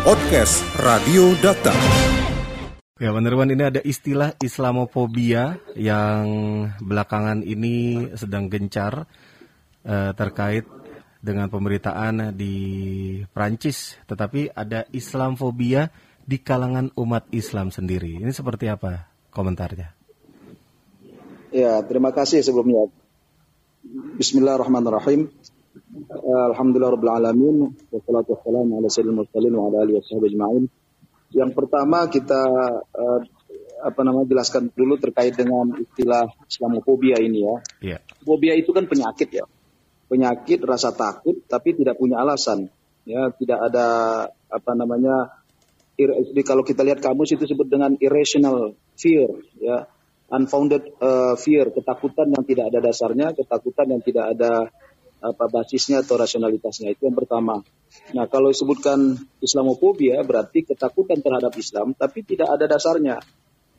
Podcast Radio Data. Ya, penerbang ini ada istilah Islamofobia yang belakangan ini sedang gencar eh, terkait dengan pemberitaan di Prancis, tetapi ada Islamfobia di kalangan umat Islam sendiri. Ini seperti apa komentarnya? Ya, terima kasih sebelumnya. Bismillahirrahmanirrahim. Alhamdulillah Rabbil Alamin Wassalatu wassalamu ala sayyidil mursalin Wa ala alihi wa ajma'in Yang pertama kita uh, apa namanya jelaskan dulu terkait dengan istilah Islamofobia ini ya. Yeah. Fobia itu kan penyakit ya. Penyakit rasa takut tapi tidak punya alasan. Ya, tidak ada apa namanya jadi kalau kita lihat kamus itu disebut dengan irrational fear ya. Unfounded uh, fear, ketakutan yang tidak ada dasarnya, ketakutan yang tidak ada apa basisnya atau rasionalitasnya. Itu yang pertama. Nah kalau disebutkan Islamofobia berarti ketakutan terhadap Islam tapi tidak ada dasarnya.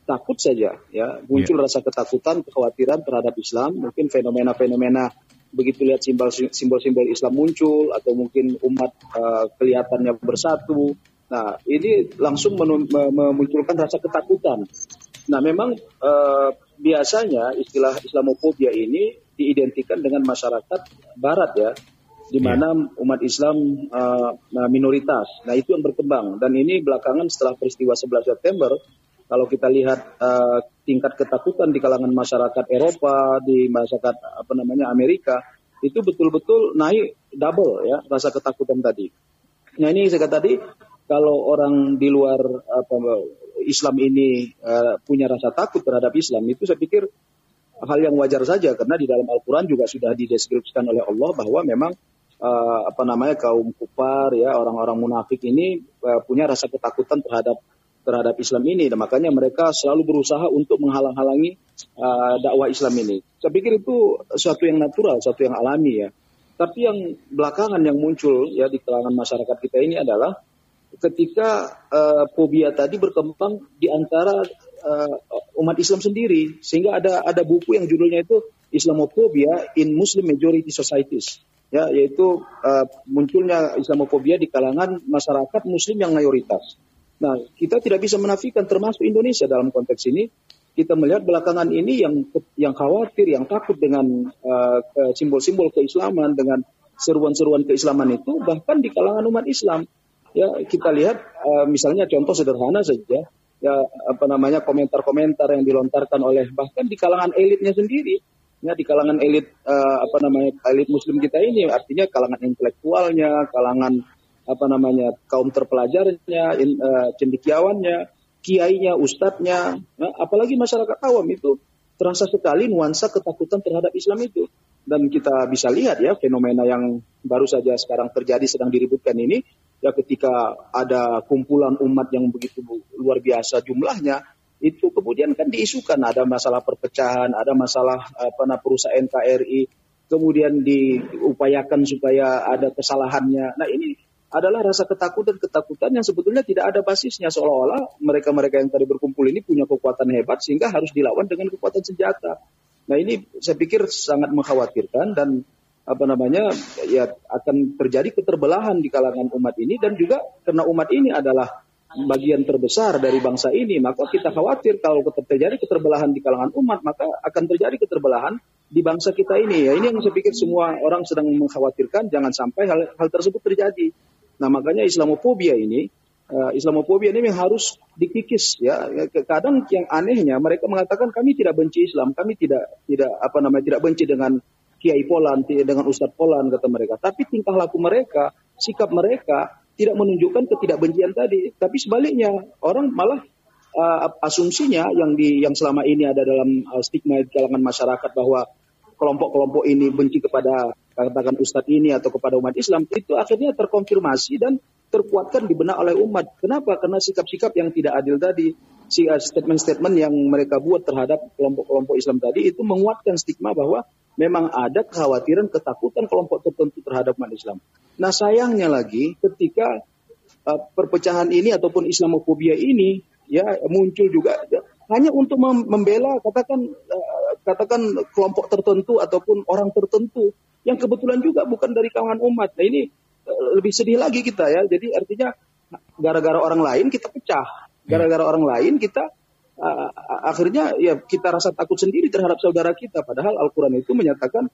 Takut saja ya. Muncul yeah. rasa ketakutan kekhawatiran terhadap Islam. Mungkin fenomena-fenomena begitu lihat simbol-simbol Islam muncul atau mungkin umat uh, kelihatannya bersatu. Nah ini langsung memunculkan rasa ketakutan. Nah memang uh, biasanya istilah Islamofobia ini diidentikan dengan masyarakat Barat ya, di iya. mana yeah. umat Islam uh, minoritas. Nah itu yang berkembang dan ini belakangan setelah peristiwa 11 September, kalau kita lihat uh, tingkat ketakutan di kalangan masyarakat Eropa, di masyarakat apa namanya Amerika, itu betul-betul naik double ya rasa ketakutan tadi. Nah ini saya kata tadi kalau orang di luar apa Islam ini uh, punya rasa takut terhadap Islam itu saya pikir hal yang wajar saja karena di dalam Al-Quran juga sudah dideskripsikan oleh Allah bahwa memang uh, apa namanya kaum kufar ya orang-orang munafik ini uh, punya rasa ketakutan terhadap terhadap Islam ini dan makanya mereka selalu berusaha untuk menghalang-halangi uh, dakwah Islam ini. Saya pikir itu suatu yang natural, suatu yang alami ya. Tapi yang belakangan yang muncul ya di kalangan masyarakat kita ini adalah ketika uh, fobia tadi berkembang di antara uh, umat Islam sendiri. Sehingga ada ada buku yang judulnya itu Islamophobia in Muslim Majority Societies. Ya yaitu uh, munculnya Islamophobia di kalangan masyarakat Muslim yang mayoritas. Nah kita tidak bisa menafikan termasuk Indonesia dalam konteks ini. Kita melihat belakangan ini yang yang khawatir yang takut dengan simbol-simbol uh, keislaman dengan seruan-seruan keislaman itu bahkan di kalangan umat Islam ya kita lihat uh, misalnya contoh sederhana saja. Ya apa namanya komentar-komentar yang dilontarkan oleh bahkan di kalangan elitnya sendiri. Ya di kalangan elit uh, apa namanya elit muslim kita ini. Artinya kalangan intelektualnya kalangan apa namanya kaum terpelajarnya in, uh, cendikiawannya kiainya ustadznya ya, apalagi masyarakat awam itu terasa sekali nuansa ketakutan terhadap Islam itu. Dan kita bisa lihat ya fenomena yang baru saja sekarang terjadi sedang diributkan ini ya ketika ada kumpulan umat yang begitu luar biasa jumlahnya itu kemudian kan diisukan ada masalah perpecahan, ada masalah apa nah, perusahaan KRI, kemudian diupayakan supaya ada kesalahannya. Nah ini adalah rasa ketakutan-ketakutan yang sebetulnya tidak ada basisnya seolah-olah mereka-mereka yang tadi berkumpul ini punya kekuatan hebat sehingga harus dilawan dengan kekuatan senjata. Nah ini saya pikir sangat mengkhawatirkan dan apa namanya ya akan terjadi keterbelahan di kalangan umat ini dan juga karena umat ini adalah bagian terbesar dari bangsa ini maka kita khawatir kalau terjadi keterbelahan di kalangan umat maka akan terjadi keterbelahan di bangsa kita ini. Ya ini yang saya pikir semua orang sedang mengkhawatirkan jangan sampai hal, hal tersebut terjadi. Nah makanya Islamofobia ini uh, Islamofobia ini yang harus dikikis ya. Kadang yang anehnya mereka mengatakan kami tidak benci Islam kami tidak tidak apa namanya tidak benci dengan Kiai Polan, dengan Ustadz Polan kata mereka. Tapi tingkah laku mereka, sikap mereka tidak menunjukkan ketidakbencian tadi. Tapi sebaliknya, orang malah uh, asumsinya yang di yang selama ini ada dalam uh, stigma di kalangan masyarakat bahwa kelompok-kelompok ini benci kepada katakan ustadz ini atau kepada umat Islam itu akhirnya terkonfirmasi dan terkuatkan di benak oleh umat. Kenapa? Karena sikap-sikap yang tidak adil tadi, uh, statement-statement yang mereka buat terhadap kelompok-kelompok Islam tadi itu menguatkan stigma bahwa memang ada kekhawatiran, ketakutan kelompok tertentu terhadap umat Islam. Nah sayangnya lagi ketika uh, perpecahan ini ataupun Islamofobia ini ya muncul juga ya, hanya untuk membela katakan uh, katakan kelompok tertentu ataupun orang tertentu yang kebetulan juga bukan dari kalangan umat. Nah ini uh, lebih sedih lagi kita ya. Jadi artinya gara-gara orang lain kita pecah. Gara-gara orang lain kita uh, akhirnya ya kita rasa takut sendiri terhadap saudara kita. Padahal Al-Quran itu menyatakan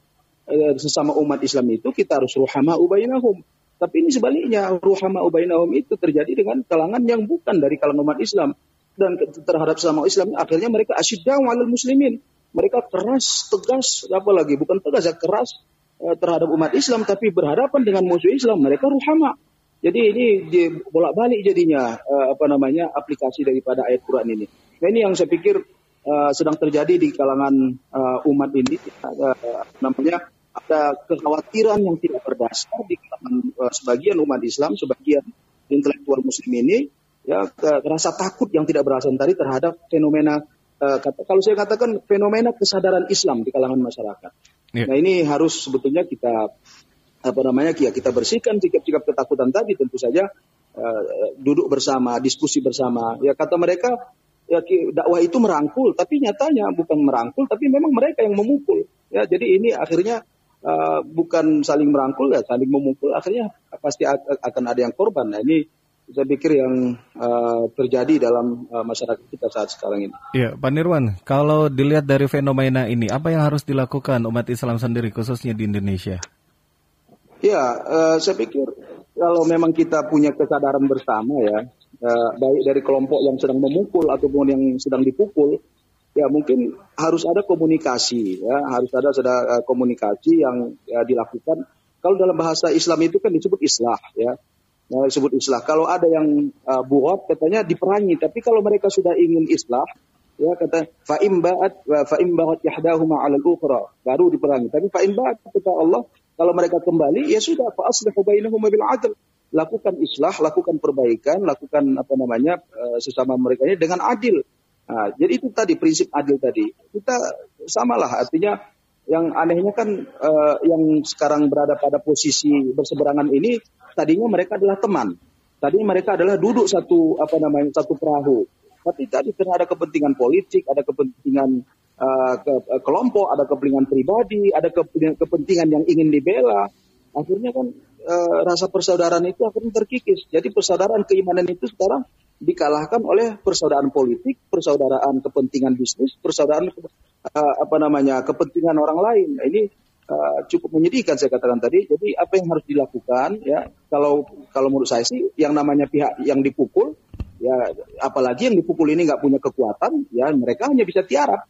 uh, sesama umat Islam itu kita harus ruhama ubainahum. Tapi ini sebaliknya, ruhama ubainahum itu terjadi dengan kalangan yang bukan dari kalangan umat Islam. Dan terhadap sesama Islam akhirnya mereka asyiddaw alal muslimin. Mereka keras, tegas, apalagi bukan tegas ya keras uh, terhadap umat Islam tapi berhadapan dengan musuh Islam mereka ruhama. Jadi ini bolak-balik jadinya uh, apa namanya aplikasi daripada ayat Quran ini. Nah ini yang saya pikir uh, sedang terjadi di kalangan uh, umat ini. Uh, namanya ada kekhawatiran yang tidak berdasar di kalangan uh, sebagian umat Islam, sebagian intelektual Muslim ini, ya ke, rasa takut yang tidak beralasan tadi terhadap fenomena uh, kata, kalau saya katakan fenomena kesadaran Islam di kalangan masyarakat. Yeah. Nah ini harus sebetulnya kita apa namanya ya kita bersihkan sikap-sikap ketakutan tadi tentu saja uh, duduk bersama diskusi bersama ya kata mereka ya dakwah itu merangkul tapi nyatanya bukan merangkul tapi memang mereka yang memukul ya jadi ini akhirnya uh, bukan saling merangkul ya saling memukul akhirnya pasti akan ada yang korban nah ini saya pikir yang uh, terjadi dalam uh, masyarakat kita saat sekarang ini. Iya, Pak Nirwan, kalau dilihat dari fenomena ini, apa yang harus dilakukan umat Islam sendiri, khususnya di Indonesia? Ya, uh, saya pikir kalau memang kita punya kesadaran bersama ya, uh, baik dari kelompok yang sedang memukul ataupun yang sedang dipukul, ya mungkin harus ada komunikasi, ya harus ada ada uh, komunikasi yang ya, dilakukan. Kalau dalam bahasa Islam itu kan disebut islah, ya, nah, disebut islah. Kalau ada yang uh, buat katanya diperangi, tapi kalau mereka sudah ingin islah, ya kata fa'im ba'at fa'im ba'at yahdahuma 'ala al-ukhra baru diperangi. Tapi fa'im ba'at kata Allah kalau mereka kembali, ya sudah, fa adl. Lakukan islah, lakukan perbaikan, lakukan apa namanya eh, sesama mereka ini dengan adil. Nah, jadi itu tadi prinsip adil tadi. Kita samalah artinya yang anehnya kan uh, yang sekarang berada pada posisi berseberangan ini tadinya mereka adalah teman. Tadinya mereka adalah duduk satu apa namanya satu perahu. Tapi tadi karena ada kepentingan politik, ada kepentingan uh, ke, uh, kelompok, ada kepentingan pribadi, ada kepentingan, yang ingin dibela. Akhirnya kan uh, rasa persaudaraan itu akhirnya terkikis. Jadi persaudaraan keimanan itu sekarang dikalahkan oleh persaudaraan politik, persaudaraan kepentingan bisnis, persaudaraan uh, apa namanya kepentingan orang lain. Nah, ini uh, cukup menyedihkan saya katakan tadi. Jadi apa yang harus dilakukan ya kalau kalau menurut saya sih yang namanya pihak yang dipukul ya apalagi yang dipukul ini nggak punya kekuatan ya mereka hanya bisa tiarap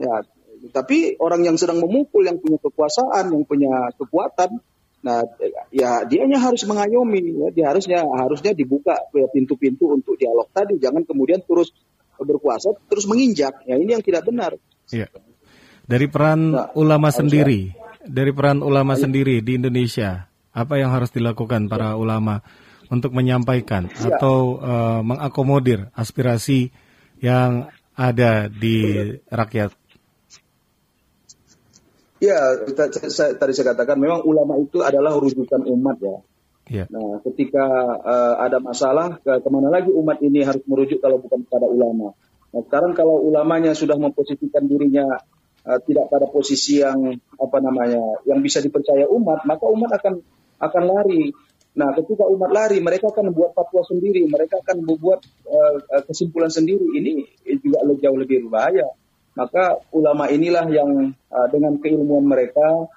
Ya, tapi orang yang sedang memukul, yang punya kekuasaan, yang punya kekuatan, nah ya dia hanya harus mengayomi, ya, dia harusnya harusnya dibuka pintu-pintu untuk dialog tadi, jangan kemudian terus berkuasa, terus menginjak. Ya ini yang tidak benar. Iya. Dari peran nah, ulama sendiri, dari peran ulama ya. sendiri di Indonesia, apa yang harus dilakukan para ya. ulama untuk menyampaikan ya. atau uh, mengakomodir aspirasi yang ada di rakyat Ya, saya, tadi saya katakan memang ulama itu adalah rujukan umat ya. ya. Nah, ketika uh, ada masalah, ke ke mana lagi umat ini harus merujuk kalau bukan kepada ulama. Nah, sekarang kalau ulamanya sudah memposisikan dirinya uh, tidak pada posisi yang apa namanya, yang bisa dipercaya umat, maka umat akan akan lari. Nah, ketika umat lari, mereka akan membuat fatwa sendiri, mereka akan membuat uh, kesimpulan sendiri. Ini juga jauh lebih berbahaya. Maka ulama inilah yang uh, dengan keilmuan mereka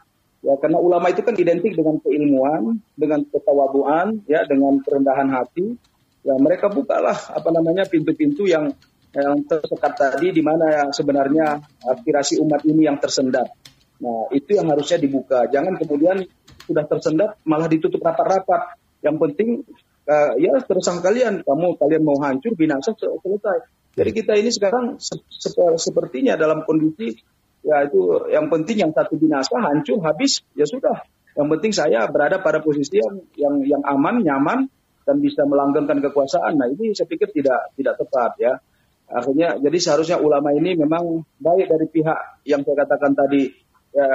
ya karena ulama itu kan identik dengan keilmuan, dengan ketawaduan, ya dengan kerendahan hati. Ya mereka bukalah apa namanya pintu-pintu yang yang tersekat tadi di mana sebenarnya aspirasi umat ini yang tersendat. Nah, itu yang harusnya dibuka. Jangan kemudian sudah tersendat malah ditutup rapat-rapat. Yang penting uh, ya tersang kalian, kamu kalian mau hancur binasa selesai. Jadi kita ini sekarang se se sepertinya dalam kondisi ya itu yang penting yang satu binasa hancur habis ya sudah. Yang penting saya berada pada posisi yang yang, yang aman, nyaman dan bisa melanggengkan kekuasaan. Nah ini saya pikir tidak tidak tepat ya. Akhirnya jadi seharusnya ulama ini memang baik dari pihak yang saya katakan tadi ya,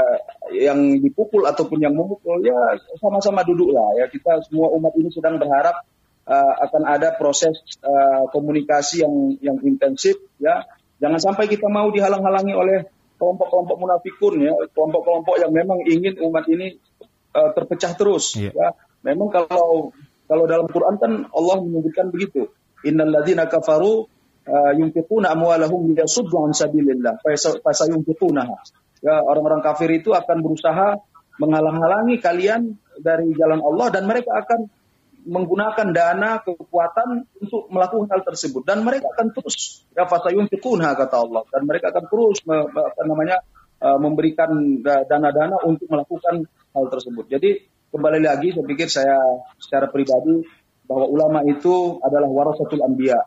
yang dipukul ataupun yang memukul ya sama-sama duduk lah ya kita semua umat ini sedang berharap uh, akan ada proses uh, komunikasi yang yang intensif ya jangan sampai kita mau dihalang-halangi oleh kelompok-kelompok munafikun ya kelompok-kelompok yang memang ingin umat ini uh, terpecah terus yeah. ya memang kalau Kalau dalam Quran kan Allah menyebutkan begitu. Innal ladzina kafaru uh, yunfiquna amwalahum liyasuddu an sabilillah fasayunfiqunaha. Ya, orang-orang kafir itu akan berusaha menghalang-halangi kalian dari jalan Allah dan mereka akan menggunakan dana kekuatan untuk melakukan hal tersebut dan mereka akan terus ya fasayunfiqunha kata Allah dan mereka akan terus apa namanya uh, memberikan dana-dana untuk melakukan hal tersebut. Jadi kembali lagi saya pikir saya secara pribadi bahwa ulama itu adalah warasatul anbiya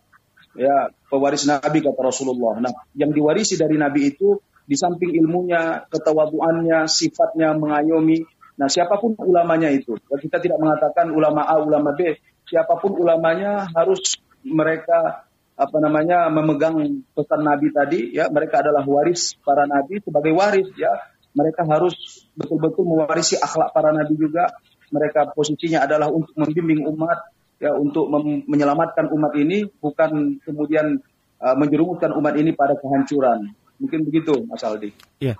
ya pewaris nabi kata Rasulullah. Nah, yang diwarisi dari nabi itu di samping ilmunya, ketawaduannya, sifatnya mengayomi. Nah, siapa pun ulamanya itu, kita tidak mengatakan ulama A, ulama B, siapa pun ulamanya harus mereka apa namanya memegang pesan Nabi tadi, ya mereka adalah waris para Nabi sebagai waris, ya mereka harus betul-betul mewarisi akhlak para Nabi juga. Mereka posisinya adalah untuk membimbing umat, ya untuk menyelamatkan umat ini, bukan kemudian uh, menjerumuskan umat ini pada kehancuran. Mungkin begitu, Mas Aldi. Iya.